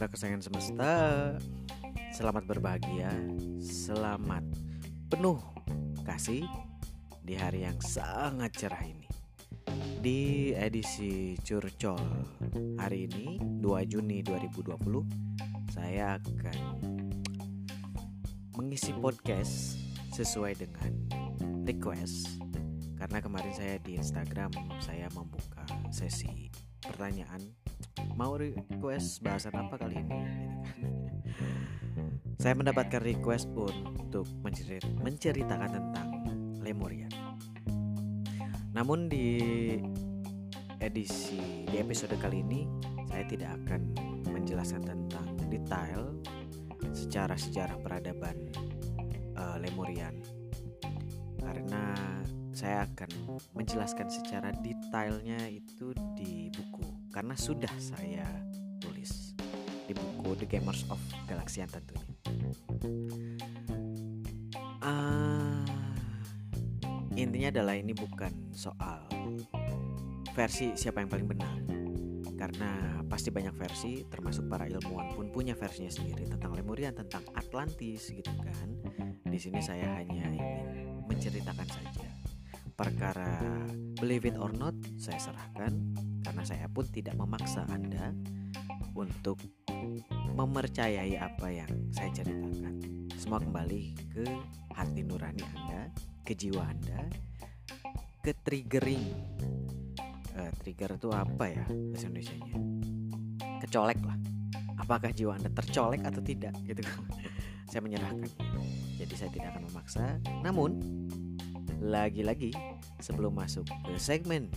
Para kesayangan semesta. Selamat berbahagia, selamat penuh kasih di hari yang sangat cerah ini. Di edisi Curcol hari ini 2 Juni 2020 saya akan mengisi podcast sesuai dengan request karena kemarin saya di Instagram saya membuka sesi pertanyaan mau request bahasan apa kali ini? Saya mendapatkan request untuk mencerit menceritakan tentang Lemurian namun di edisi di episode kali ini saya tidak akan menjelaskan tentang detail secara sejarah peradaban uh, Lemurian. Karena saya akan menjelaskan secara detailnya itu di buku karena sudah saya tulis di buku The Gamers of Galaxian tentunya. Uh, intinya adalah ini bukan soal versi siapa yang paling benar karena pasti banyak versi termasuk para ilmuwan pun punya versinya sendiri tentang Lemurian tentang Atlantis gitu kan di sini saya hanya ingin menceritakan saja perkara believe it or not saya serahkan karena saya pun tidak memaksa Anda untuk mempercayai apa yang saya ceritakan. Semua kembali ke hati nurani Anda, ke jiwa Anda, ke triggering. Uh, trigger itu apa ya bahasa Indonesia-nya? Kecolek lah. Apakah jiwa Anda tercolek atau tidak gitu. saya menyerahkan. Jadi saya tidak akan memaksa. Namun lagi-lagi, sebelum masuk ke segmen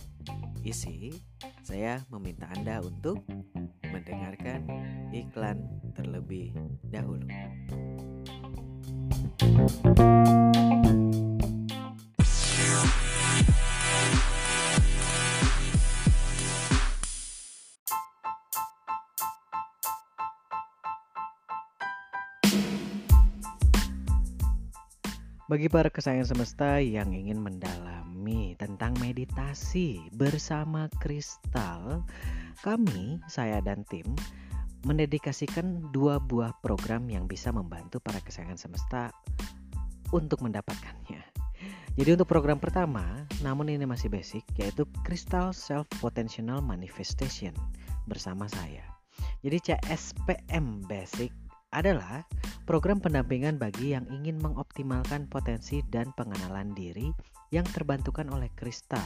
isi, saya meminta Anda untuk mendengarkan iklan terlebih dahulu. Bagi para kesayangan semesta yang ingin mendalami tentang meditasi bersama kristal, kami, saya dan tim, mendedikasikan dua buah program yang bisa membantu para kesayangan semesta untuk mendapatkannya. Jadi untuk program pertama, namun ini masih basic, yaitu Crystal Self Potential Manifestation bersama saya. Jadi CSPM Basic adalah program pendampingan bagi yang ingin mengoptimalkan potensi dan pengenalan diri yang terbantukan oleh kristal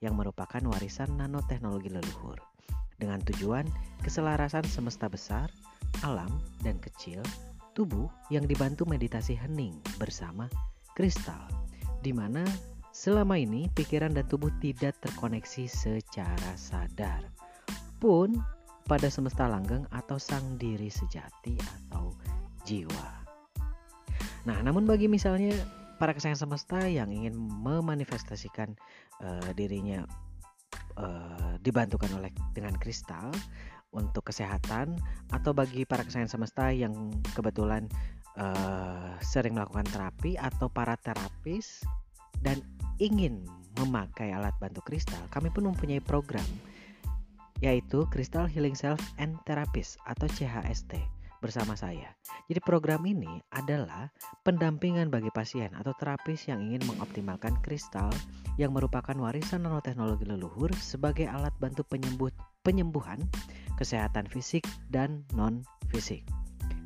yang merupakan warisan nanoteknologi leluhur dengan tujuan keselarasan semesta besar, alam, dan kecil, tubuh yang dibantu meditasi hening bersama kristal, di mana selama ini pikiran dan tubuh tidak terkoneksi secara sadar. Pun pada semesta langgeng atau sang diri sejati atau jiwa. Nah, namun bagi misalnya para kesayangan semesta yang ingin memanifestasikan uh, dirinya uh, dibantukan oleh dengan kristal untuk kesehatan atau bagi para kesayangan semesta yang kebetulan uh, sering melakukan terapi atau para terapis dan ingin memakai alat bantu kristal, kami pun mempunyai program yaitu Crystal Healing Self and Therapist atau CHST bersama saya. Jadi program ini adalah pendampingan bagi pasien atau terapis yang ingin mengoptimalkan kristal yang merupakan warisan nanoteknologi leluhur sebagai alat bantu penyembuh, penyembuhan kesehatan fisik dan non fisik.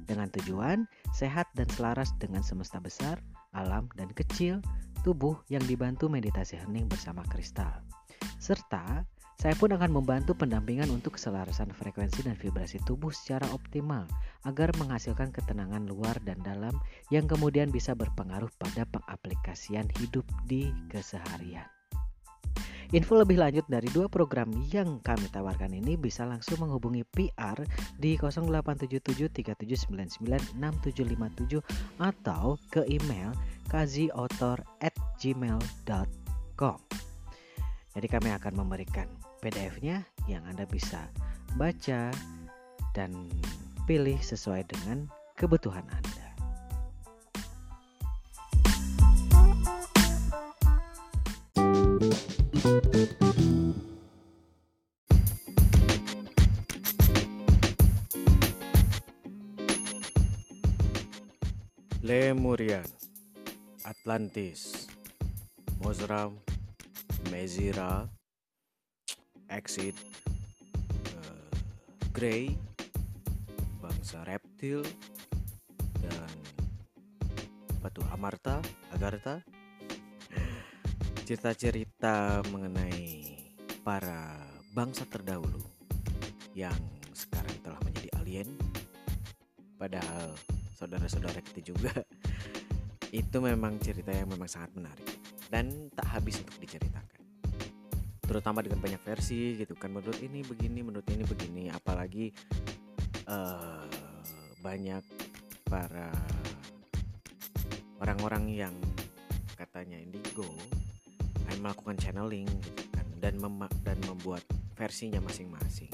Dengan tujuan sehat dan selaras dengan semesta besar, alam dan kecil, tubuh yang dibantu meditasi hening bersama kristal. Serta saya pun akan membantu pendampingan untuk keselarasan frekuensi dan vibrasi tubuh secara optimal agar menghasilkan ketenangan luar dan dalam yang kemudian bisa berpengaruh pada pengaplikasian hidup di keseharian. Info lebih lanjut dari dua program yang kami tawarkan ini bisa langsung menghubungi PR di 087737996757 atau ke email kaziotor@gmail.com. Jadi kami akan memberikan PDF-nya yang Anda bisa baca dan pilih sesuai dengan kebutuhan Anda. Lemurian Atlantis Mozram Mezira Exit, uh, Grey, bangsa reptil, dan batu Amarta, Agartha. Cerita-cerita mengenai para bangsa terdahulu yang sekarang telah menjadi alien. Padahal saudara-saudara kita juga itu memang cerita yang memang sangat menarik dan tak habis untuk diceritakan terutama dengan banyak versi gitu kan menurut ini begini menurut ini begini apalagi uh, banyak para orang-orang yang katanya indigo akan melakukan channeling gitu kan dan mem dan membuat versinya masing-masing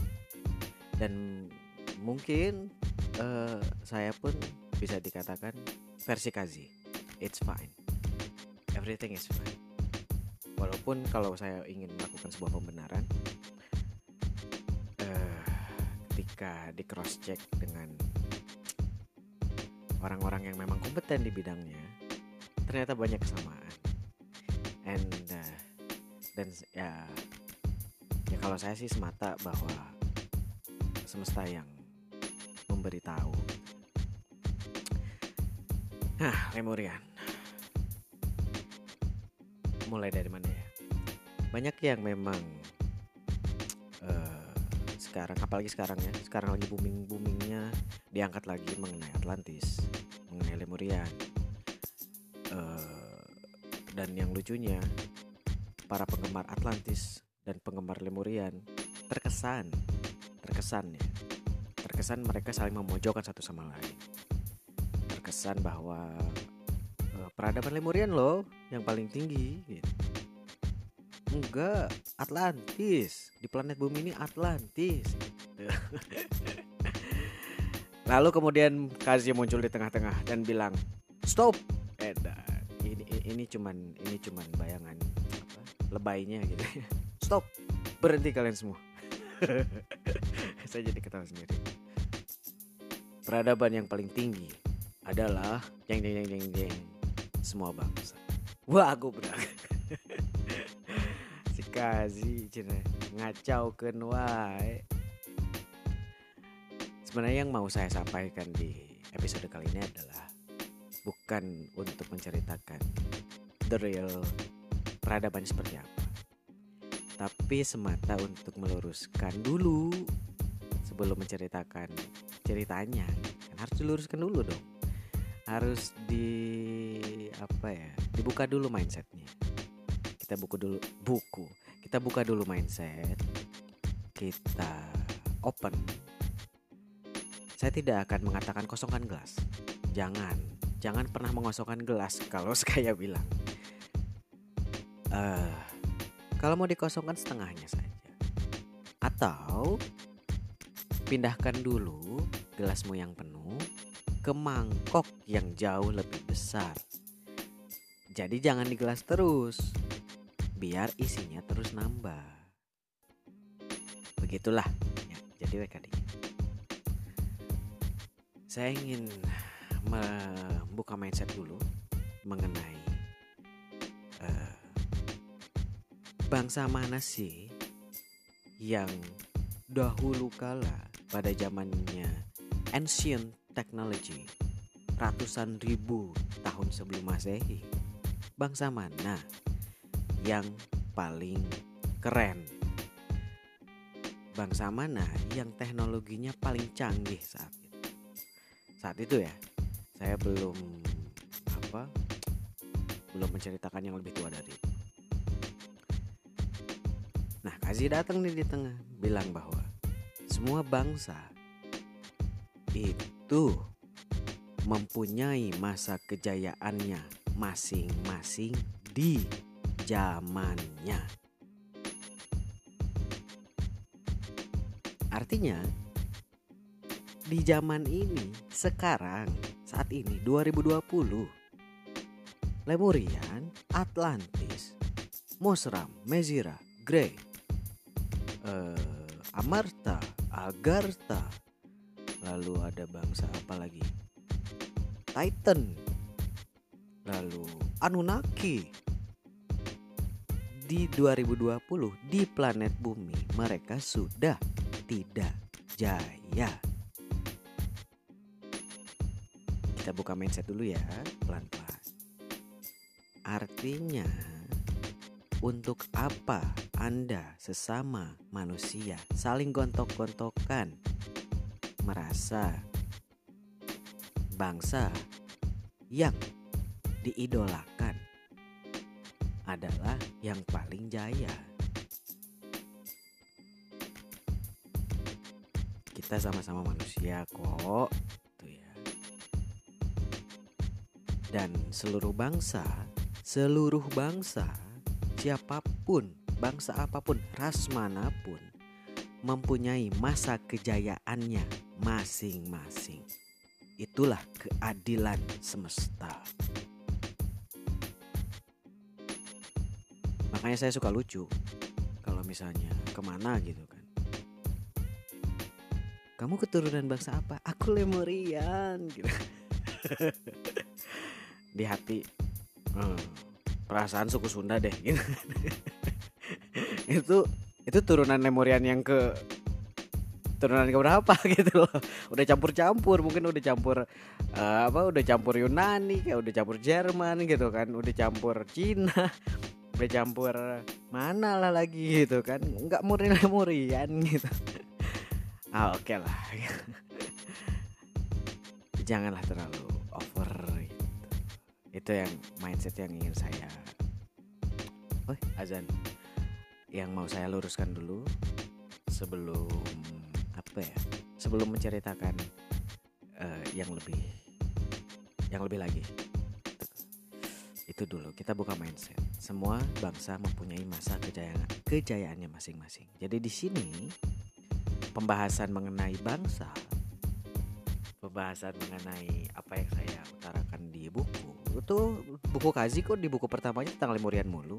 dan mungkin uh, saya pun bisa dikatakan versi Kazi. It's fine. Everything is fine. Walaupun kalau saya ingin melakukan sebuah pembenaran, uh, ketika di cross check dengan orang-orang yang memang kompeten di bidangnya, ternyata banyak kesamaan. And uh, dan ya ya kalau saya sih semata bahwa semesta yang memberitahu Nah, Lemurian. Mulai dari mana ya? Banyak yang memang uh, sekarang, apalagi sekarang ya, sekarang lagi booming boomingnya diangkat lagi mengenai Atlantis, mengenai Lemurian. Uh, dan yang lucunya, para penggemar Atlantis dan penggemar Lemurian terkesan, terkesan ya, terkesan mereka saling memojokkan satu sama lain kesan bahwa peradaban Lemurian loh yang paling tinggi gitu. Enggak, Atlantis. Di planet bumi ini Atlantis. Lalu kemudian Kazi muncul di tengah-tengah dan bilang, "Stop." Eh, ini ini cuman ini cuman bayangan apa? Lebaynya gitu. Stop. Berhenti kalian semua. Saya jadi ketawa sendiri. Peradaban yang paling tinggi adalah jeng jeng jeng jeng semua bangsa. Wah aku berak. si Kazi cina ngacau wae. Sebenarnya yang mau saya sampaikan di episode kali ini adalah bukan untuk menceritakan the real peradaban seperti apa. Tapi semata untuk meluruskan dulu sebelum menceritakan ceritanya. Kan harus diluruskan dulu dong harus di apa ya? Dibuka dulu mindsetnya. Kita buku dulu buku. Kita buka dulu mindset. Kita open. Saya tidak akan mengatakan kosongkan gelas. Jangan. Jangan pernah mengosongkan gelas kalau saya bilang. Uh, kalau mau dikosongkan setengahnya saja. Atau pindahkan dulu gelasmu yang penuh ke mangkok yang jauh lebih besar. Jadi jangan di gelas terus, biar isinya terus nambah. Begitulah, ya, jadi WKD. Saya ingin membuka mindset dulu mengenai uh, bangsa mana sih yang dahulu kala pada zamannya ancient technology ratusan ribu tahun sebelum masehi bangsa mana yang paling keren? Bangsa mana yang teknologinya paling canggih saat itu? Saat itu ya saya belum apa belum menceritakan yang lebih tua dari itu. Nah Kazi datang nih di tengah bilang bahwa semua bangsa itu itu mempunyai masa kejayaannya masing-masing di zamannya. Artinya, di zaman ini, sekarang, saat ini 2020, Lemurian, Atlantis, Mosram, Mezira, Grey, uh, Amarta, Agartha, lalu ada bangsa apa lagi Titan lalu Anunnaki. Di 2020 di planet bumi mereka sudah tidak jaya. Kita buka mindset dulu ya, pelan-pelan. Artinya untuk apa Anda sesama manusia saling gontok-gontokan merasa bangsa yang diidolakan adalah yang paling jaya. Kita sama-sama manusia kok, tuh ya. Dan seluruh bangsa, seluruh bangsa, siapa pun, bangsa apa pun, ras mana pun mempunyai masa kejayaannya masing-masing. Itulah keadilan semesta. Makanya saya suka lucu kalau misalnya ke mana gitu kan. Kamu keturunan bangsa apa? Aku Lemurian gitu. Di hati hmm, perasaan suku Sunda deh gitu. itu itu turunan Lemurian yang ke turunan ke berapa gitu loh udah campur-campur mungkin udah campur uh, apa udah campur Yunani kayak udah campur Jerman gitu kan udah campur Cina udah campur mana lah lagi? gitu kan. Nggak murni murian gitu. Ah oke okay lah. Janganlah terlalu over gitu. Itu yang mindset yang ingin saya oh azan. Yang mau saya luruskan dulu sebelum apa ya sebelum menceritakan uh, yang lebih yang lebih lagi. Itu dulu. Kita buka mindset semua bangsa mempunyai masa kejayaan kejayaannya masing-masing jadi di sini pembahasan mengenai bangsa pembahasan mengenai apa yang saya utarakan di buku itu buku kazi kok di buku pertamanya tentang lemurian mulu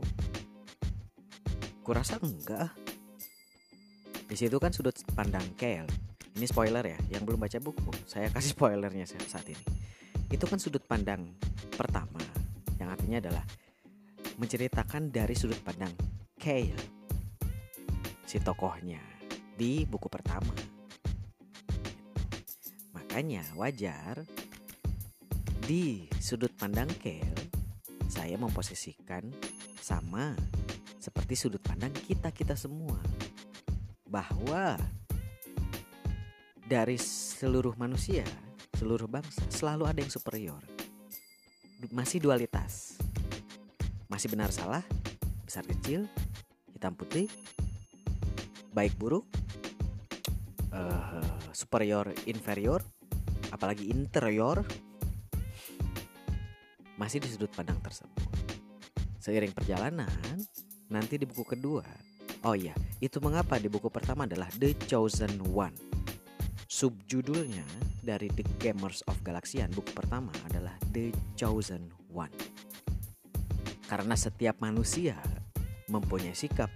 kurasa enggak di situ kan sudut pandang Kel. Ini spoiler ya, yang belum baca buku, saya kasih spoilernya saat ini. Itu kan sudut pandang pertama, yang artinya adalah menceritakan dari sudut pandang Kale, si tokohnya di buku pertama. Makanya wajar di sudut pandang Kale saya memposisikan sama seperti sudut pandang kita kita semua bahwa dari seluruh manusia, seluruh bangsa selalu ada yang superior. Masih dualitas. Masih benar salah, besar kecil, hitam putih, baik buruk, uh, superior inferior, apalagi interior masih di sudut pandang tersebut. Seiring perjalanan, nanti di buku kedua Oh iya, itu mengapa di buku pertama adalah The Chosen One. Subjudulnya dari The Gamers of Galaxian buku pertama adalah The Chosen One. Karena setiap manusia mempunyai sikap,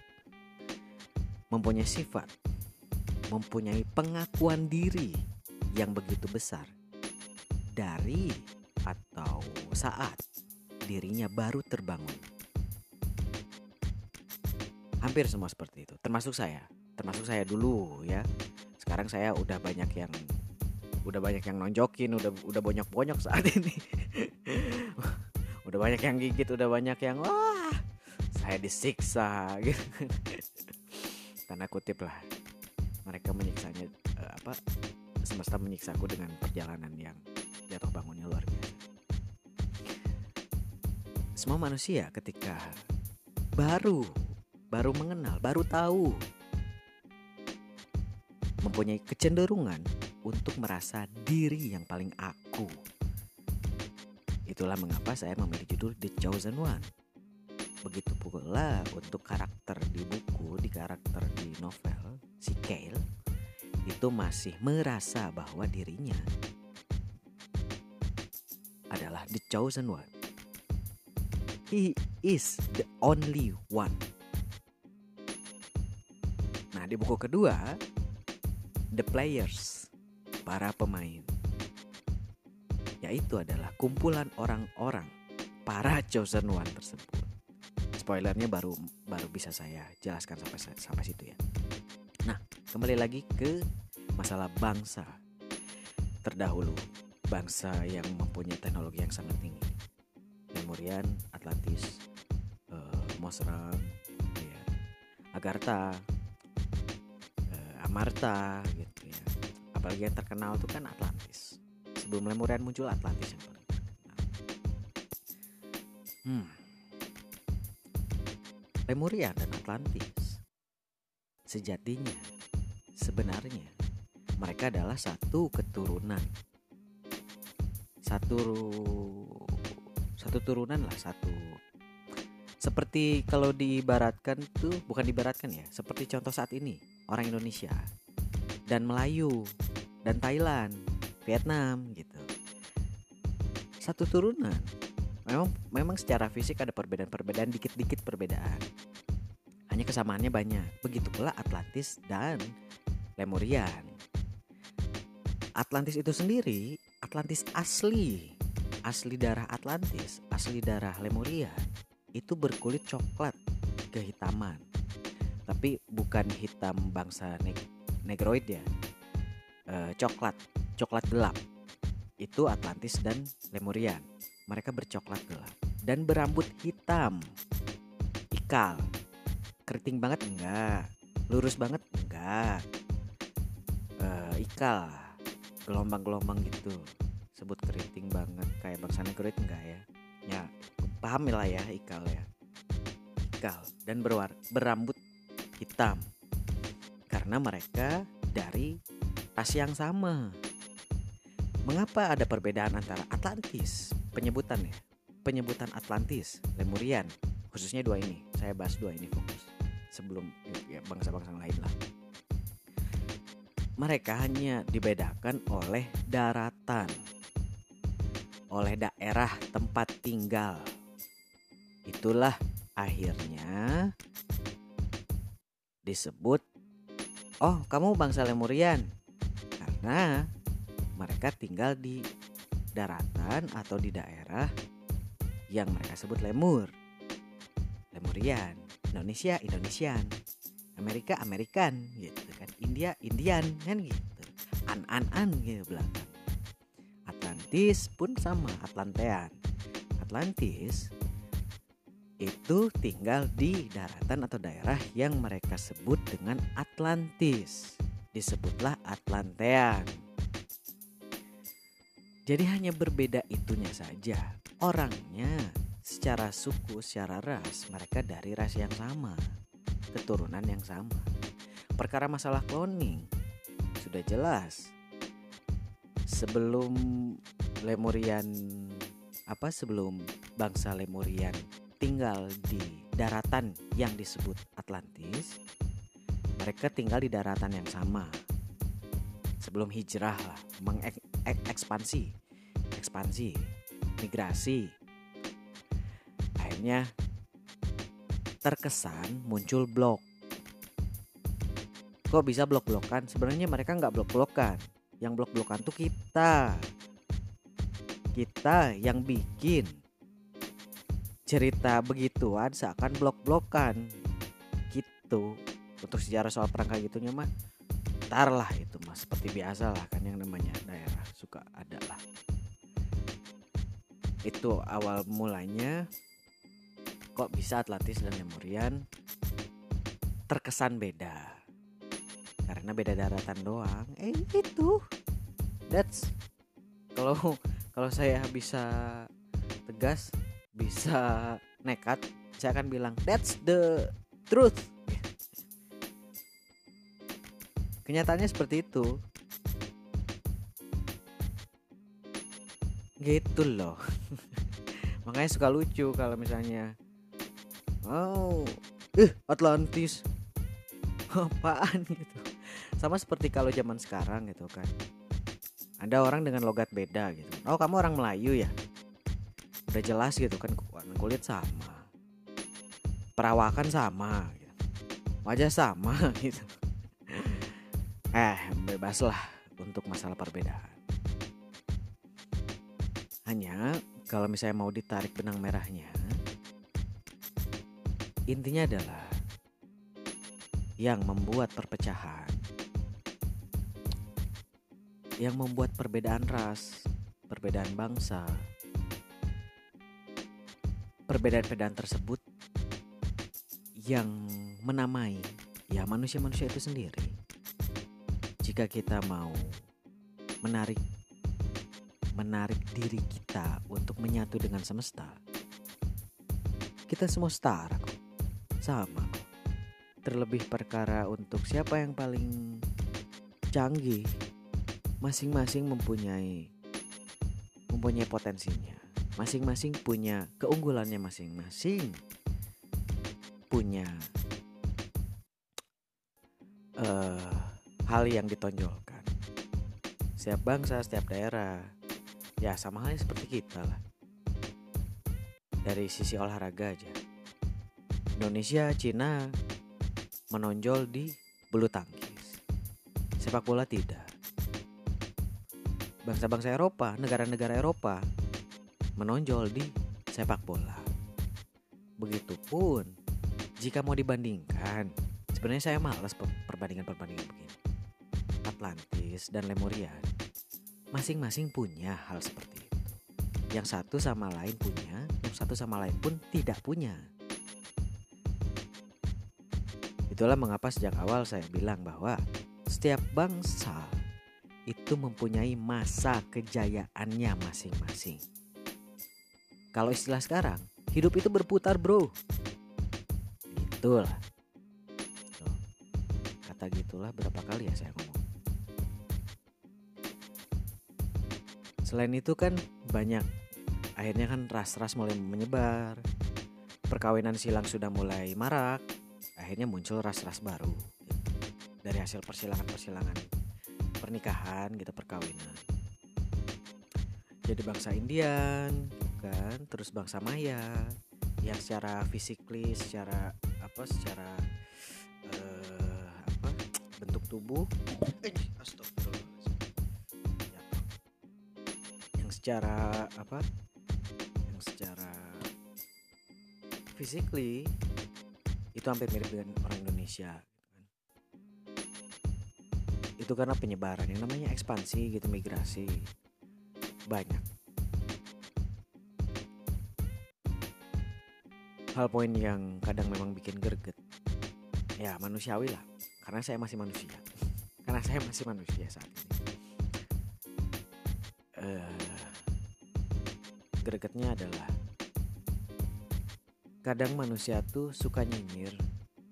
mempunyai sifat, mempunyai pengakuan diri yang begitu besar dari atau saat dirinya baru terbangun. Hampir semua seperti itu termasuk saya termasuk saya dulu ya. Sekarang saya udah banyak yang udah banyak yang nonjokin udah udah banyak bonyok saat ini udah banyak yang gigit udah banyak yang wah saya disiksa gitu tanda kutip lah mereka menyiksanya uh, apa semesta menyiksaku dengan perjalanan yang jatuh bangunnya luar biasa semua manusia ketika baru baru mengenal, baru tahu. Mempunyai kecenderungan untuk merasa diri yang paling aku. Itulah mengapa saya memilih judul The Chosen One. Begitu pula untuk karakter di buku, di karakter di novel, si Kale itu masih merasa bahwa dirinya adalah the chosen one. He is the only one Nah, di buku kedua, The Players, para pemain. Yaitu adalah kumpulan orang-orang, chosen one tersebut. Spoilernya baru baru bisa saya jelaskan sampai sampai situ ya. Nah, kembali lagi ke masalah bangsa terdahulu, bangsa yang mempunyai teknologi yang sangat tinggi. Lemurian, Atlantis, uh, Mosram, ya, Agartha, uh, Amarta gitu ya. Apalagi yang terkenal itu kan Atlantis. Sebelum Lemurian muncul Atlantis yang paling. Hmm. Lemuria dan Atlantis sejatinya sebenarnya mereka adalah satu keturunan satu satu turunan lah satu seperti kalau diibaratkan tuh bukan diibaratkan ya seperti contoh saat ini orang Indonesia dan Melayu dan Thailand Vietnam satu turunan. Memang memang secara fisik ada perbedaan-perbedaan dikit-dikit perbedaan. Hanya kesamaannya banyak. Begitu pula Atlantis dan Lemurian. Atlantis itu sendiri Atlantis asli asli darah Atlantis asli darah Lemuria itu berkulit coklat kehitaman. Tapi bukan hitam bangsa neg negroid ya. E, coklat coklat gelap itu Atlantis dan Lemurian mereka bercoklat gelap dan berambut hitam. Ikal. Keriting banget enggak? Lurus banget enggak? Uh, ikal. Gelombang-gelombang gitu. Sebut keriting banget kayak bangsa negroid enggak ya? Ya, paham lah ya ikal ya. Ikal dan berwar berambut hitam. Karena mereka dari ras yang sama. Mengapa ada perbedaan antara Atlantis? Penyebutan ya penyebutan Atlantis Lemurian. Khususnya dua ini. Saya bahas dua ini fokus. Sebelum ya, bangsa-bangsa lain lah. Mereka hanya dibedakan oleh daratan. Oleh daerah tempat tinggal. Itulah akhirnya disebut oh kamu bangsa Lemurian. Karena mereka tinggal di daratan atau di daerah yang mereka sebut lemur. Lemurian, Indonesia Indonesian, Amerika Amerikan gitu kan, India Indian kan gitu. An-an-an gitu belakang. Atlantis pun sama, Atlantean. Atlantis itu tinggal di daratan atau daerah yang mereka sebut dengan Atlantis. Disebutlah Atlantean. Jadi hanya berbeda itunya saja. Orangnya secara suku, secara ras, mereka dari ras yang sama, keturunan yang sama. Perkara masalah cloning sudah jelas. Sebelum Lemurian apa sebelum bangsa Lemurian tinggal di daratan yang disebut Atlantis, mereka tinggal di daratan yang sama. Sebelum hijrah lah, ekspansi. Ekspansi. Migrasi. Akhirnya terkesan muncul blok. Kok bisa blok-blokan? Sebenarnya mereka nggak blok-blokan. Yang blok-blokan tuh kita. Kita yang bikin. Cerita begituan seakan blok-blokan. Gitu. Untuk sejarah soal perang kayak gitunya mah tar lah itu mas. Seperti biasa lah kan yang namanya daerah suka ada lah. Itu awal mulanya kok bisa Atlantis dan Lemurian terkesan beda? Karena beda daratan doang. Eh itu. That's kalau kalau saya bisa tegas bisa nekat saya akan bilang that's the truth kenyataannya seperti itu. Gitu loh. Makanya suka lucu kalau misalnya oh eh Atlantis. Apaan gitu. Sama seperti kalau zaman sekarang gitu kan. Ada orang dengan logat beda gitu. Oh kamu orang Melayu ya? Udah jelas gitu kan kulit sama. Perawakan sama gitu. wajah sama gitu eh bebaslah untuk masalah perbedaan hanya kalau misalnya mau ditarik benang merahnya, intinya adalah yang membuat perpecahan, yang membuat perbedaan ras, perbedaan bangsa, perbedaan-perbedaan tersebut yang menamai ya manusia-manusia itu sendiri. Jika kita mau menarik menarik diri kita untuk menyatu dengan semesta. Kita semua setara kok. Sama. Terlebih perkara untuk siapa yang paling canggih. Masing-masing mempunyai mempunyai potensinya. Masing-masing punya keunggulannya masing-masing. Punya uh, hal yang ditonjolkan. Setiap bangsa, setiap daerah. Ya sama halnya seperti kita lah. Dari sisi olahraga aja. Indonesia Cina menonjol di bulu tangkis. Sepak bola tidak. Bangsa-bangsa Eropa negara-negara Eropa menonjol di sepak bola. Begitupun jika mau dibandingkan sebenarnya saya malas perbandingan-perbandingan begini Atlantis dan Lemuria masing-masing punya hal seperti itu. Yang satu sama lain punya, yang satu sama lain pun tidak punya. Itulah mengapa sejak awal saya bilang bahwa setiap bangsa itu mempunyai masa kejayaannya masing-masing. Kalau istilah sekarang, hidup itu berputar, Bro. Itulah. Kata gitulah berapa kali ya saya ngomong. Selain itu kan banyak akhirnya kan ras-ras mulai menyebar. Perkawinan silang sudah mulai marak. Akhirnya muncul ras-ras baru dari hasil persilangan-persilangan pernikahan gitu perkawinan. Jadi bangsa Indian kan, terus bangsa Maya yang secara fisikly, secara apa, secara uh, apa bentuk tubuh, eh, secara apa yang secara physically itu hampir mirip dengan orang Indonesia gitu kan. itu karena penyebaran yang namanya ekspansi gitu migrasi banyak. Hal poin yang kadang memang bikin greget ya manusiawi lah karena saya masih manusia. Karena saya masih manusia saat ini. Uh, gregetnya adalah kadang manusia tuh suka nyinyir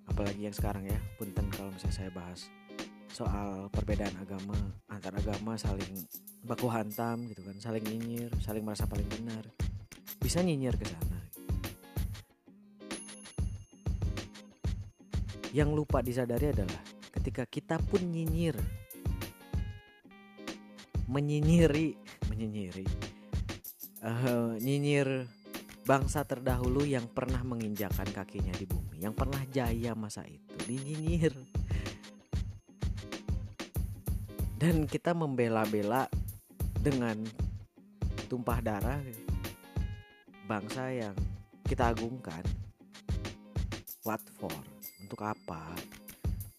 apalagi yang sekarang ya punten kalau misalnya saya bahas soal perbedaan agama antar agama saling baku hantam gitu kan saling nyinyir saling merasa paling benar bisa nyinyir ke sana. Yang lupa disadari adalah ketika kita pun nyinyir menyinyiri menyinyiri uh, nyinyir bangsa terdahulu yang pernah menginjakan kakinya di bumi, yang pernah jaya masa itu, dinyinyir. Dan kita membela-bela dengan tumpah darah bangsa yang kita agungkan. What for? Untuk apa?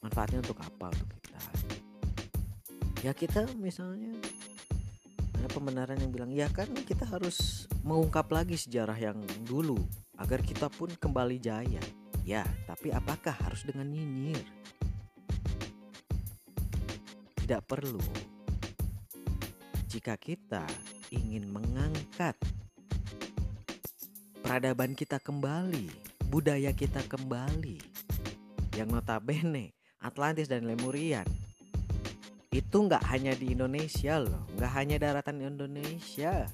Manfaatnya untuk apa untuk kita? Ya kita misalnya ada pembenaran yang bilang ya kan kita harus mengungkap lagi sejarah yang dulu agar kita pun kembali jaya. Ya, tapi apakah harus dengan nyinyir? Tidak perlu. Jika kita ingin mengangkat peradaban kita kembali, budaya kita kembali, yang notabene Atlantis dan Lemurian itu nggak hanya di Indonesia loh nggak hanya daratan Indonesia.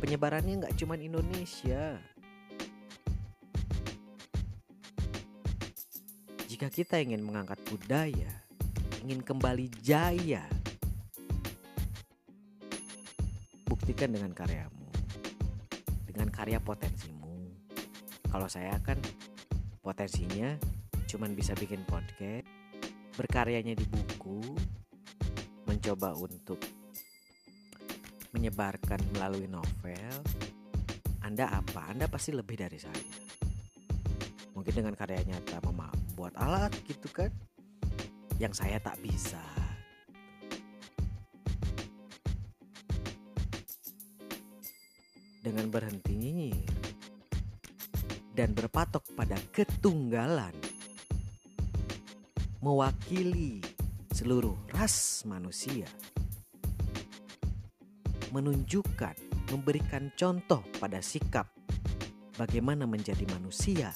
Penyebarannya nggak cuma Indonesia. Jika kita ingin mengangkat budaya ingin kembali jaya buktikan dengan karyamu dengan karya potensimu. Kalau saya kan potensinya cuman bisa bikin podcast berkaryanya di buku mencoba untuk menyebarkan melalui novel, Anda apa? Anda pasti lebih dari saya. Mungkin dengan karya nyata membuat alat gitu kan, yang saya tak bisa. Dengan berhenti nyinyir dan berpatok pada ketunggalan, mewakili seluruh ras manusia menunjukkan, memberikan contoh pada sikap bagaimana menjadi manusia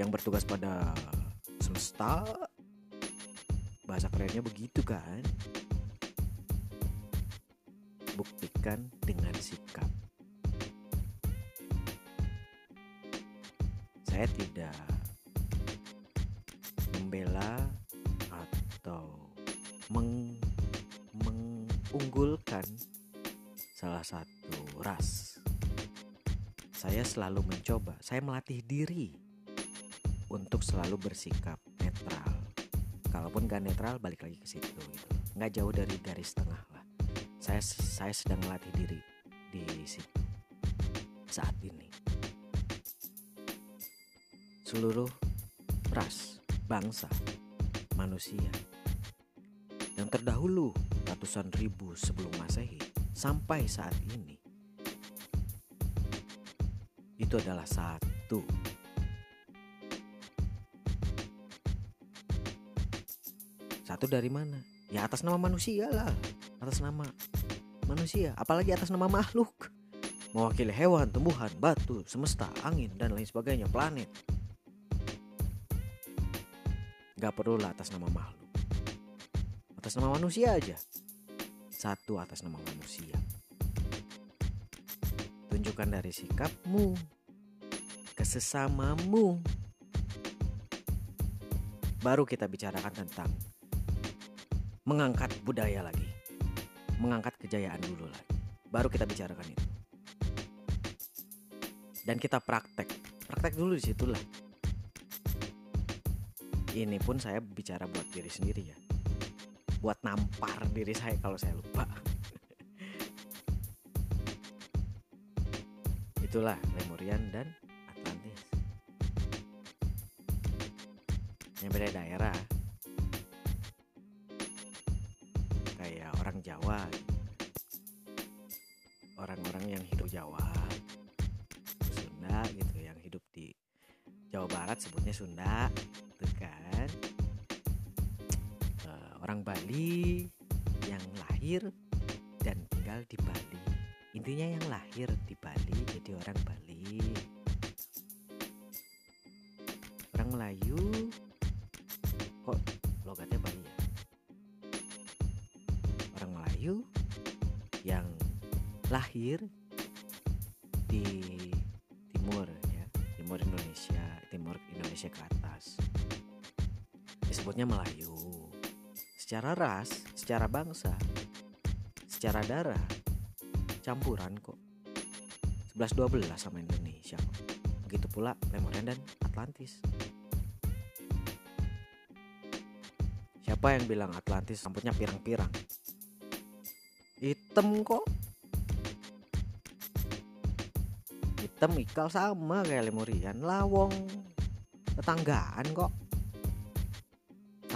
yang bertugas pada semesta. Bahasa kerennya begitu kan? Buktikan dengan sikap. Saya tidak membela atau meng mengunggulkan salah satu ras. Saya selalu mencoba, saya melatih diri untuk selalu bersikap netral. Kalaupun gak netral, balik lagi ke situ gitu. Nggak jauh dari garis tengah lah. Saya saya sedang melatih diri di situ saat ini. Seluruh ras, bangsa, manusia. Yang terdahulu ratusan ribu sebelum Masehi sampai saat ini. Itu adalah satu. Satu dari mana? Ya atas nama manusia lah. Atas nama manusia. Apalagi atas nama makhluk. Mewakili hewan tumbuhan batu semesta angin dan lain sebagainya planet Gak perlu lah atas nama makhluk atas nama manusia aja. Satu atas nama manusia. Tunjukkan dari sikapmu ke sesamamu. Baru kita bicarakan tentang mengangkat budaya lagi. Mengangkat kejayaan dulu lagi. Baru kita bicarakan itu. Dan kita praktek. Praktek dulu di situlah. Ini pun saya bicara buat diri sendiri ya buat nampar diri saya kalau saya lupa. Itulah Lemurian dan Atlantis. Yang beda daerah. Kayak orang Jawa. Orang-orang yang hidup Jawa. Sunda gitu yang hidup di Jawa Barat sebutnya Sunda. Orang Bali yang lahir dan tinggal di Bali. Intinya yang lahir di Bali jadi orang Bali. Orang Melayu kok logatnya Bali ya? Orang Melayu yang lahir di timur ya, timur Indonesia, timur Indonesia ke atas. Disebutnya Melayu secara ras, secara bangsa, secara darah, campuran kok. 11-12 sama Indonesia. Begitu pula Lemurian dan Atlantis. Siapa yang bilang Atlantis rambutnya pirang-pirang? Hitam kok. Hitam ikal sama kayak Lemurian. Lawong tetanggaan kok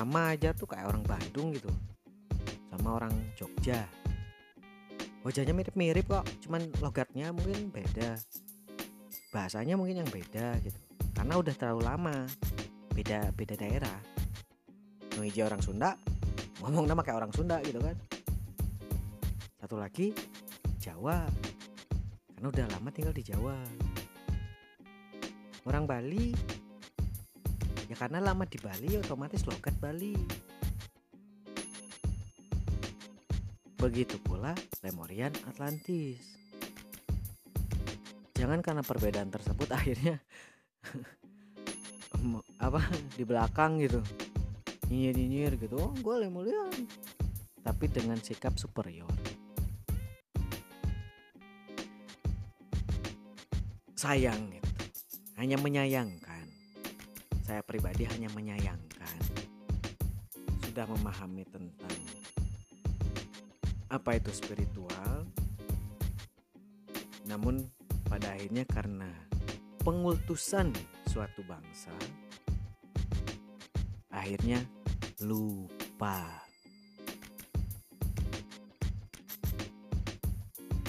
sama aja tuh kayak orang Bandung gitu. Sama orang Jogja. Wajahnya mirip-mirip kok cuman logatnya mungkin beda. Bahasanya mungkin yang beda gitu. Karena udah terlalu lama. Beda beda daerah. Nuhija orang Sunda ngomong nama kayak orang Sunda gitu kan. Satu lagi Jawa. Karena udah lama tinggal di Jawa. Orang Bali Ya karena lama di Bali otomatis logat Bali. Begitu pula Lemurian Atlantis. Jangan karena perbedaan tersebut akhirnya apa di belakang gitu. Nyinyir nyinyir gitu. Oh gue Lemurian tapi dengan sikap superior. Sayang gitu. Hanya menyayangkan saya pribadi hanya menyayangkan sudah memahami tentang apa itu spiritual. Namun pada akhirnya karena pengultusan suatu bangsa akhirnya lupa.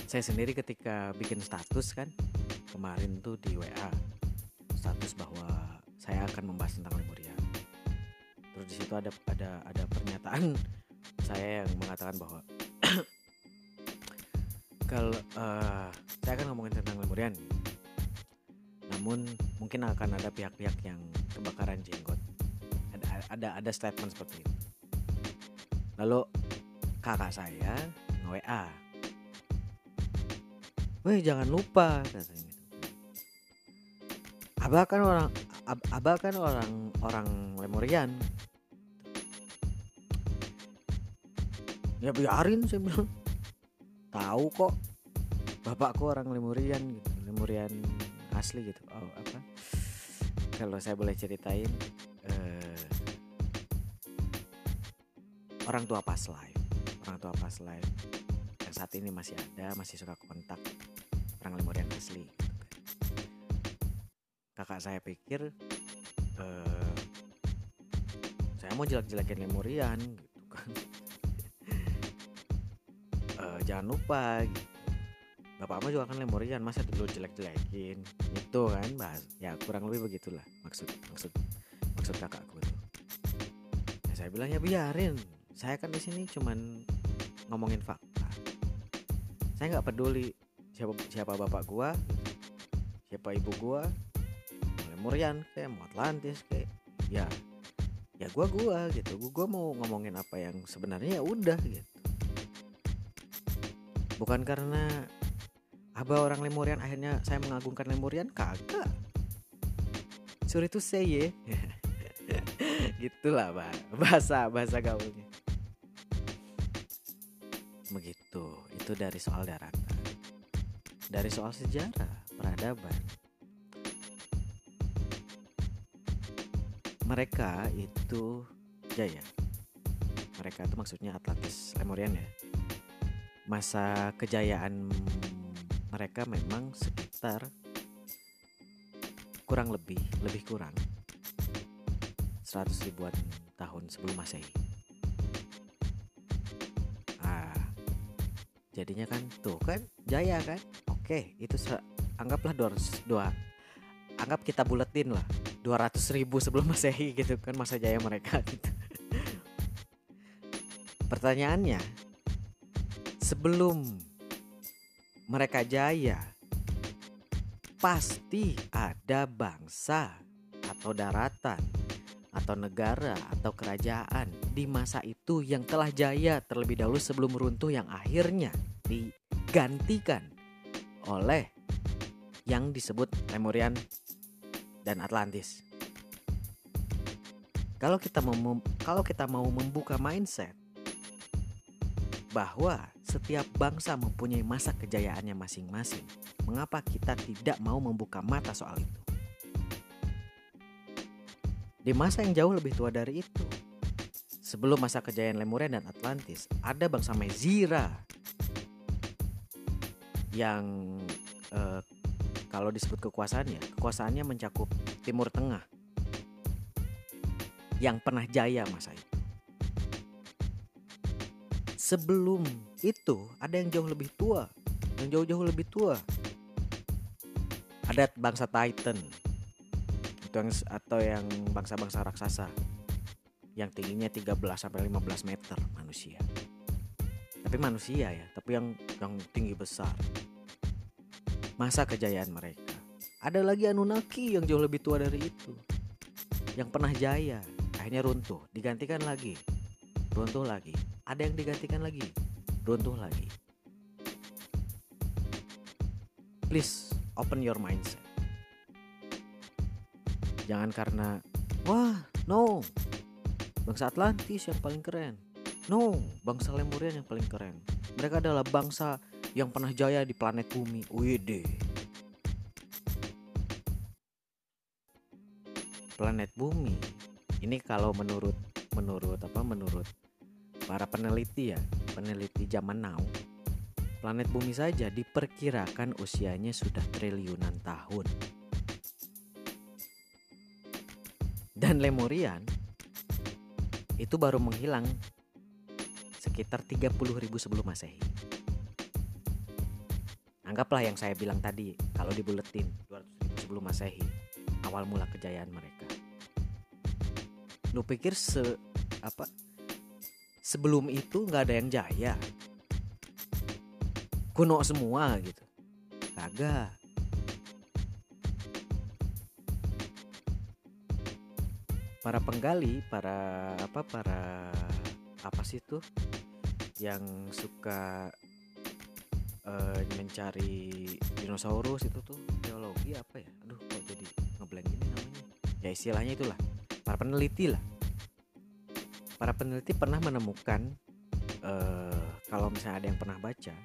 Saya sendiri ketika bikin status kan kemarin tuh di WA status bahwa saya akan membahas tentang Lemuria. Terus di situ ada ada ada pernyataan saya yang mengatakan bahwa kalau uh, saya akan ngomongin tentang Lemurian. Namun mungkin akan ada pihak-pihak yang kebakaran jenggot. Ada ada ada statement seperti itu. Lalu kakak saya nge WA Weh jangan lupa katanya Abah kan orang ab, Abah kan orang orang Lemurian. Ya biarin saya bilang. Tahu kok bapakku orang Lemurian gitu Lemurian asli gitu. Oh apa? Kalau saya boleh ceritain uh, orang tua pas live orang tua pas live. Yang saat ini masih ada masih suka kontak orang Lemurian asli. Kakak saya pikir uh, saya mau jelek-jelekin Lemurian gitu kan. Uh, jangan lupa gitu. Bapak Ama juga kan lemurian masa dulu jelek-jelekin? Itu kan bahas ya kurang lebih begitulah maksud maksud maksud kakakku tuh ya, saya bilang ya biarin. Saya kan di sini cuman ngomongin fakta. Saya nggak peduli siapa siapa bapak gua siapa ibu gua lemurian kayak mau Atlantis kayak ya ya gua gua gitu gua, gua mau ngomongin apa yang sebenarnya ya udah gitu bukan karena Abah orang Lemurian akhirnya saya mengagungkan Lemurian kagak. Sorry to say ya. Gitulah bah bahasa bahasa gaulnya. Begitu. Itu dari soal daratan. Dari soal sejarah, peradaban. Mereka itu jaya. Mereka itu maksudnya Atlantis Lemurian ya. Masa kejayaan mereka memang sekitar kurang lebih lebih kurang 100 ribuan tahun sebelum masehi. Ah, jadinya kan tuh kan jaya kan? Oke, itu anggaplah dua, dua anggap kita buletin lah 200 ribu sebelum masehi gitu kan masa jaya mereka gitu. Pertanyaannya, sebelum mereka jaya, pasti ada bangsa atau daratan atau negara atau kerajaan di masa itu yang telah jaya terlebih dahulu sebelum runtuh yang akhirnya digantikan oleh yang disebut Lemurian dan Atlantis. Kalau kita mau kalau kita mau membuka mindset bahwa setiap bangsa mempunyai masa kejayaannya masing-masing. Mengapa kita tidak mau membuka mata soal itu? Di masa yang jauh lebih tua dari itu, sebelum masa kejayaan Lemuria dan Atlantis, ada bangsa Mezira yang eh, kalau disebut kekuasaannya, kekuasaannya mencakup Timur Tengah yang pernah jaya masa itu sebelum itu ada yang jauh lebih tua, yang jauh-jauh lebih tua. Ada bangsa Titan, itu yang atau yang bangsa-bangsa raksasa yang tingginya 13 sampai 15 meter manusia. Tapi manusia ya, tapi yang yang tinggi besar. Masa kejayaan mereka. Ada lagi Anunnaki yang jauh lebih tua dari itu. Yang pernah jaya, akhirnya runtuh, digantikan lagi. Runtuh lagi, ada yang digantikan lagi runtuh lagi please open your mindset jangan karena wah no bangsa Atlantis yang paling keren no bangsa Lemurian yang paling keren mereka adalah bangsa yang pernah jaya di planet bumi wede planet bumi ini kalau menurut menurut apa menurut para peneliti ya, peneliti zaman now, planet bumi saja diperkirakan usianya sudah triliunan tahun. Dan Lemurian itu baru menghilang sekitar 30.000 sebelum Masehi. Anggaplah yang saya bilang tadi, kalau dibuletin 200.000 sebelum Masehi, awal mula kejayaan mereka. Lu pikir se apa sebelum itu nggak ada yang jaya? Kuno semua gitu. Kagak. Para penggali, para apa para apa sih tuh yang suka uh, mencari dinosaurus itu tuh geologi apa ya? Aduh kok jadi ngeblank ini namanya. Ya istilahnya itulah para peneliti lah. Para peneliti pernah menemukan uh, kalau misalnya ada yang pernah baca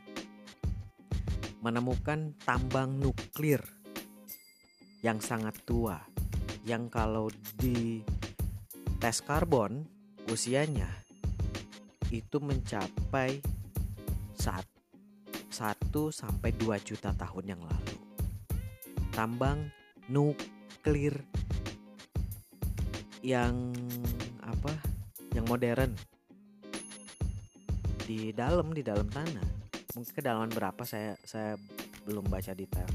menemukan tambang nuklir yang sangat tua yang kalau di tes karbon usianya itu mencapai 1 sampai 2 juta tahun yang lalu. Tambang nuklir yang apa? Yang modern di dalam di dalam tanah. Mungkin kedalaman berapa saya saya belum baca detail.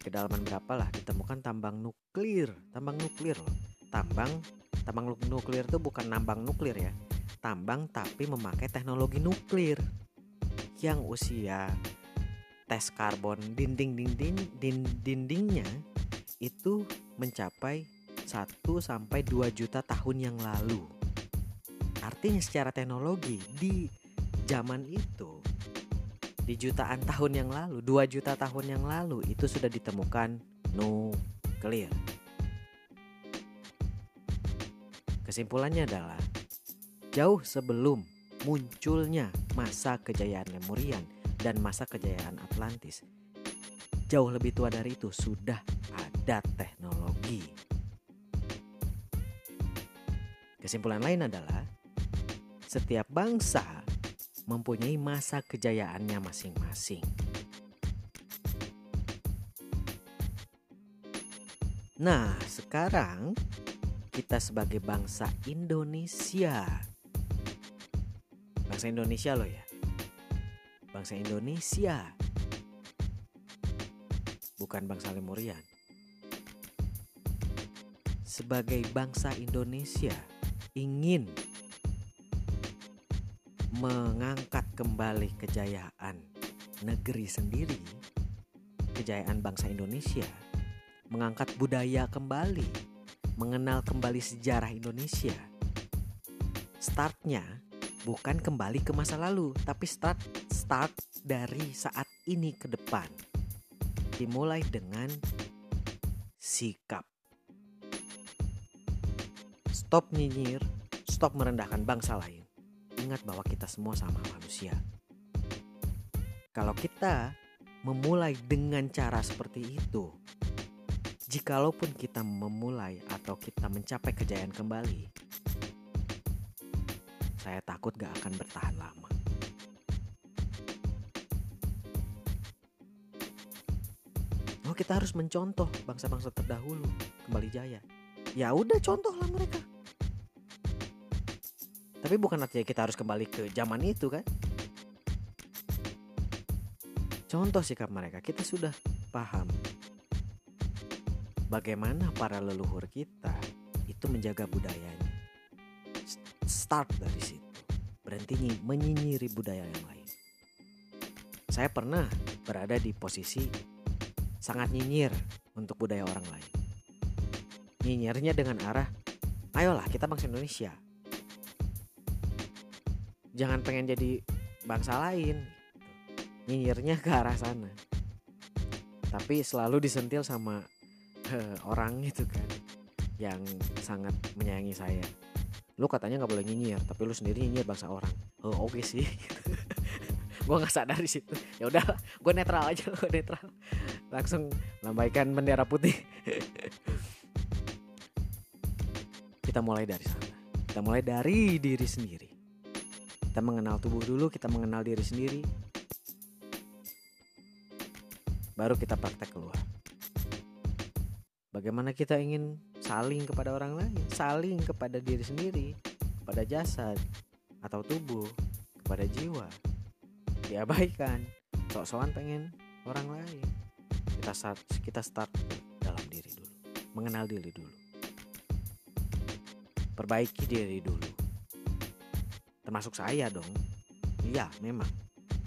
Kedalaman berapa lah ditemukan tambang nuklir, tambang nuklir loh. Tambang tambang nuklir itu bukan nambang nuklir ya. Tambang tapi memakai teknologi nuklir yang usia tes karbon dinding-dinding dindingnya itu mencapai 1 sampai 2 juta tahun yang lalu. Artinya secara teknologi di zaman itu di jutaan tahun yang lalu, 2 juta tahun yang lalu itu sudah ditemukan nuklir. Kesimpulannya adalah jauh sebelum munculnya masa kejayaan Lemurian dan masa kejayaan Atlantis. Jauh lebih tua dari itu sudah ada teknologi. Kesimpulan lain adalah setiap bangsa mempunyai masa kejayaannya masing-masing. Nah, sekarang kita sebagai bangsa Indonesia Bangsa Indonesia loh ya. Bangsa Indonesia. Bukan bangsa Lemurian. Sebagai bangsa Indonesia ingin mengangkat kembali kejayaan negeri sendiri, kejayaan bangsa Indonesia, mengangkat budaya kembali, mengenal kembali sejarah Indonesia. Startnya bukan kembali ke masa lalu, tapi start start dari saat ini ke depan. Dimulai dengan sikap. Stop nyinyir, stop merendahkan bangsa lain. Ingat bahwa kita semua sama manusia. Kalau kita memulai dengan cara seperti itu, jikalaupun kita memulai atau kita mencapai kejayaan kembali, saya takut gak akan bertahan lama. Oh kita harus mencontoh bangsa-bangsa terdahulu kembali jaya. Ya udah contohlah mereka. Tapi bukan artinya kita harus kembali ke zaman itu kan? Contoh sikap mereka kita sudah paham bagaimana para leluhur kita itu menjaga budayanya start dari situ. Berhenti menyinyiri budaya yang lain. Saya pernah berada di posisi sangat nyinyir untuk budaya orang lain. Nyinyirnya dengan arah, ayolah kita bangsa Indonesia. Jangan pengen jadi bangsa lain. Nyinyirnya ke arah sana. Tapi selalu disentil sama uh, orang itu kan yang sangat menyayangi saya lu katanya nggak boleh nyinyir tapi lu sendiri nyinyir bangsa orang. Oh oke okay sih. Gue nggak sadar di situ. Ya udah gue netral aja gue netral. Langsung lambaikan bendera putih. Kita mulai dari sana. Kita mulai dari diri sendiri. Kita mengenal tubuh dulu, kita mengenal diri sendiri. Baru kita praktek keluar. Bagaimana kita ingin saling kepada orang lain, saling kepada diri sendiri, kepada jasad atau tubuh, kepada jiwa. Diabaikan. Sok-sokan pengen orang lain. Kita start, kita start dalam diri dulu. Mengenal diri dulu. Perbaiki diri dulu termasuk saya dong iya memang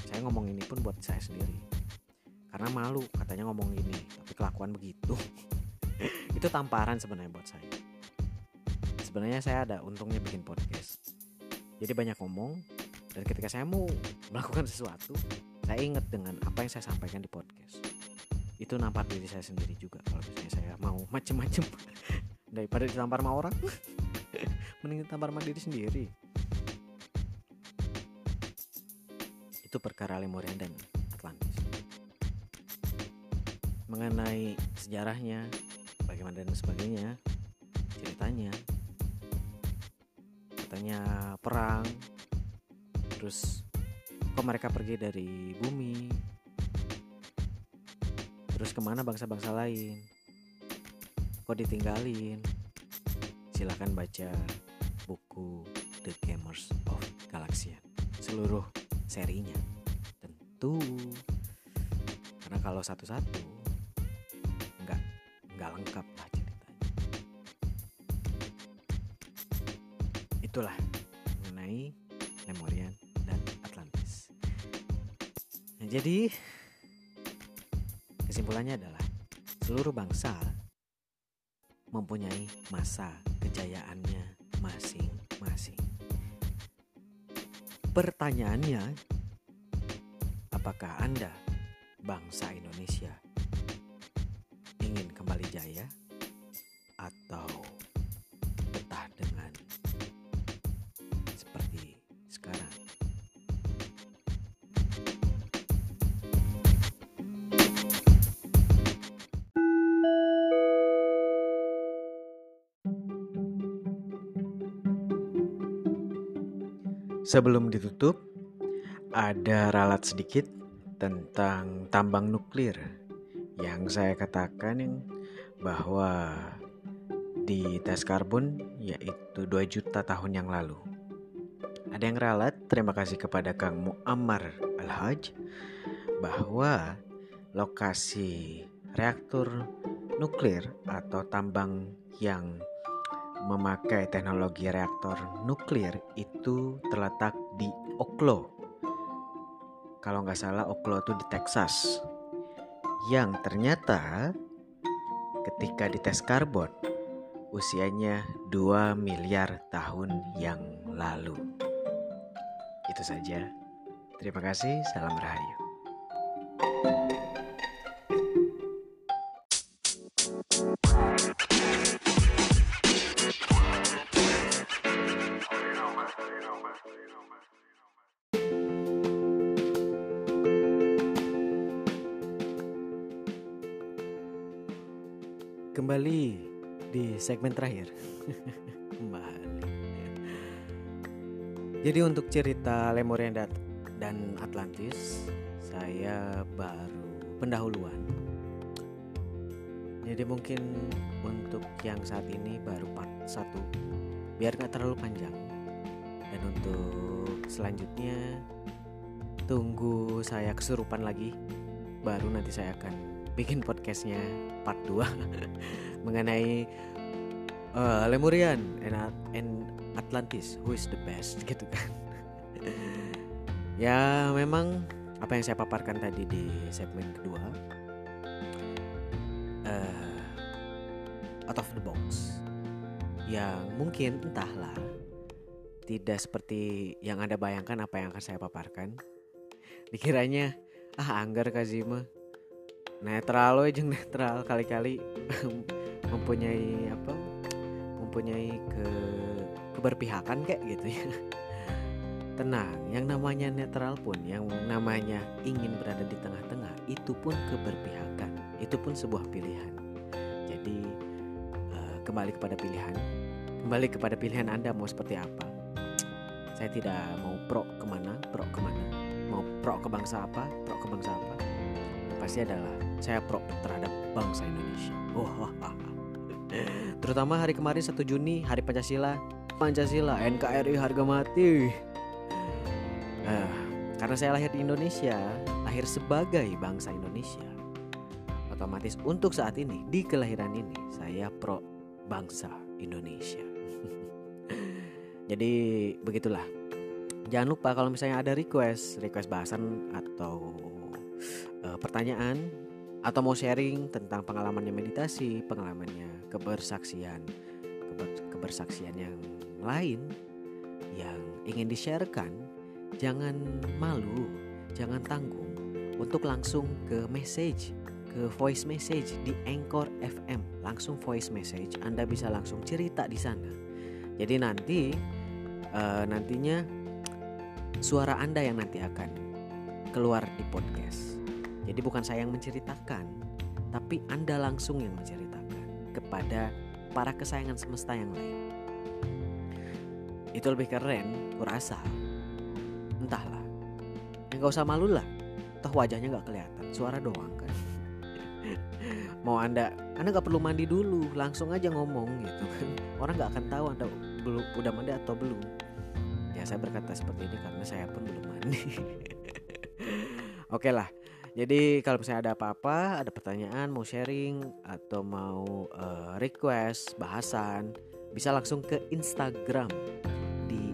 saya ngomong ini pun buat saya sendiri karena malu katanya ngomong ini tapi kelakuan begitu itu tamparan sebenarnya buat saya. Sebenarnya saya ada untungnya bikin podcast. Jadi banyak ngomong dan ketika saya mau melakukan sesuatu saya ingat dengan apa yang saya sampaikan di podcast. Itu nampar diri saya sendiri juga kalau misalnya saya mau macem-macem. Daripada ditampar sama orang mending ditampar sama diri sendiri. Itu perkara Lemurian dan Atlantis. Mengenai sejarahnya, bagaimana dan sebagainya, ceritanya, katanya perang, terus kok mereka pergi dari bumi, terus ke mana bangsa-bangsa lain, kok ditinggalin, silahkan baca buku The Gamers of Galaxian seluruh serinya. Tentu. Karena kalau satu-satu nggak lengkap lah ceritanya. Itulah mengenai Lemurian dan Atlantis. Nah, jadi kesimpulannya adalah seluruh bangsa mempunyai masa kejayaannya masing-masing. Pertanyaannya, apakah Anda, bangsa Indonesia, jaya atau betah dengan seperti sekarang? Sebelum ditutup, ada ralat sedikit tentang tambang nuklir yang saya katakan bahwa di tes karbon yaitu 2 juta tahun yang lalu. Ada yang ralat, terima kasih kepada Kang Muammar Al-Haj bahwa lokasi reaktor nuklir atau tambang yang memakai teknologi reaktor nuklir itu terletak di Oklo. Kalau nggak salah Oklo itu di Texas. Yang ternyata ketika dites karbon usianya 2 miliar tahun yang lalu. Itu saja. Terima kasih, salam rahayu. Kembali segmen terakhir. Kembali. Jadi untuk cerita Lemuria dan Atlantis, saya baru pendahuluan. Jadi mungkin untuk yang saat ini baru part satu, biar nggak terlalu panjang. Dan untuk selanjutnya tunggu saya kesurupan lagi, baru nanti saya akan bikin podcastnya part 2 mengenai uh, Lemurian and, and Atlantis who is the best gitu kan. Ya memang apa yang saya paparkan tadi di segmen kedua uh, out of the box. Yang mungkin entahlah tidak seperti yang anda bayangkan apa yang akan saya paparkan. Dikiranya ah anggar Kazima. Netral aja netral kali-kali mempunyai apa mempunyai ke keberpihakan kayak gitu ya. Tenang yang namanya netral pun yang namanya ingin berada di tengah-tengah itu pun keberpihakan. Itu pun sebuah pilihan. Jadi uh, kembali kepada pilihan kembali kepada pilihan anda mau seperti apa? Saya tidak mau pro ke mana, pro ke mana, mau pro ke bangsa apa, pro ke bangsa apa. Pasti adalah saya pro terhadap bangsa Indonesia. Oh, terutama hari kemarin 1 Juni Hari Pancasila, Pancasila NKRI harga mati. Uh, karena saya lahir di Indonesia, lahir sebagai bangsa Indonesia. Otomatis untuk saat ini di kelahiran ini saya pro bangsa Indonesia. Jadi begitulah. Jangan lupa kalau misalnya ada request, request bahasan atau uh, pertanyaan atau mau sharing tentang pengalamannya meditasi, pengalamannya kebersaksian, keber, kebersaksian yang lain yang ingin di-sharekan, jangan malu, jangan tanggung untuk langsung ke message, ke voice message di Anchor FM, langsung voice message. Anda bisa langsung cerita di sana. Jadi nanti uh, nantinya suara Anda yang nanti akan keluar di podcast. Jadi bukan saya yang menceritakan, tapi Anda langsung yang menceritakan kepada para kesayangan semesta yang lain. Itu lebih keren, kurasa. Entahlah. Ya gak usah malu lah. Toh wajahnya gak kelihatan, suara doang kan. Mau anda, anda gak perlu mandi dulu, langsung aja ngomong gitu kan. Orang gak akan tahu anda belum udah mandi atau belum ya saya berkata seperti ini karena saya pun belum mandi oke lah jadi kalau misalnya ada apa-apa ada pertanyaan mau sharing atau mau uh, request bahasan bisa langsung ke Instagram di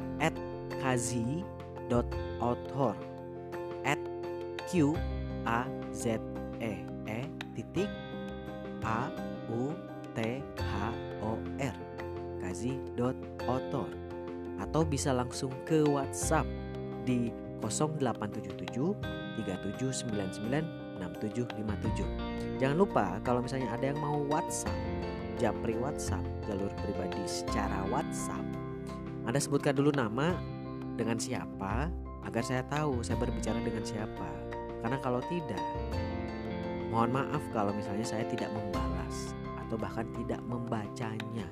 @kazi.author at q a z e e titik a u t h o r kazi.author atau bisa langsung ke WhatsApp di 0877 3799 6757. Jangan lupa kalau misalnya ada yang mau WhatsApp, japri WhatsApp, jalur pribadi secara WhatsApp. Anda sebutkan dulu nama dengan siapa agar saya tahu saya berbicara dengan siapa. Karena kalau tidak, mohon maaf kalau misalnya saya tidak membalas atau bahkan tidak membacanya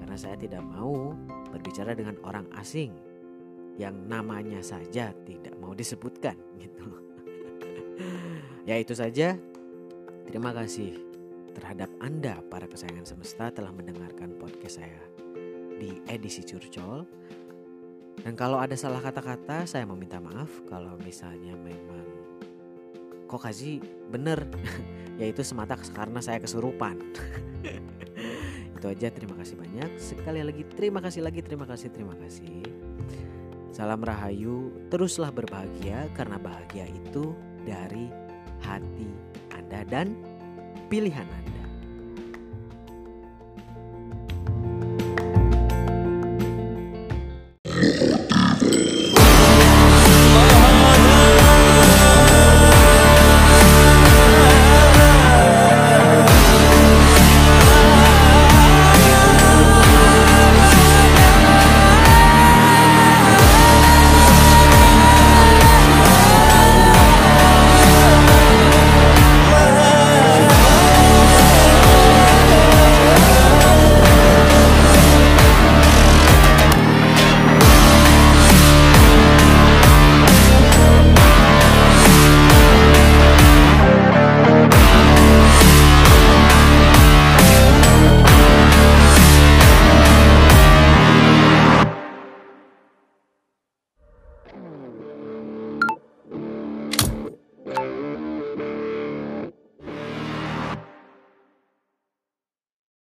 karena saya tidak mau berbicara dengan orang asing yang namanya saja tidak mau disebutkan gitu. ya itu saja. Terima kasih terhadap Anda para kesayangan semesta telah mendengarkan podcast saya di edisi curcol. Dan kalau ada salah kata-kata saya meminta maaf kalau misalnya memang kok kasih bener yaitu semata karena saya kesurupan. Itu aja terima kasih banyak. Sekali lagi terima kasih lagi terima kasih terima kasih. Salam rahayu, teruslah berbahagia karena bahagia itu dari hati Anda dan pilihan Anda.